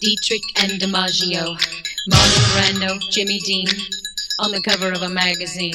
Dietrich and DiMaggio, Marlon Brando, Jimmy Dean, on the cover of a magazine.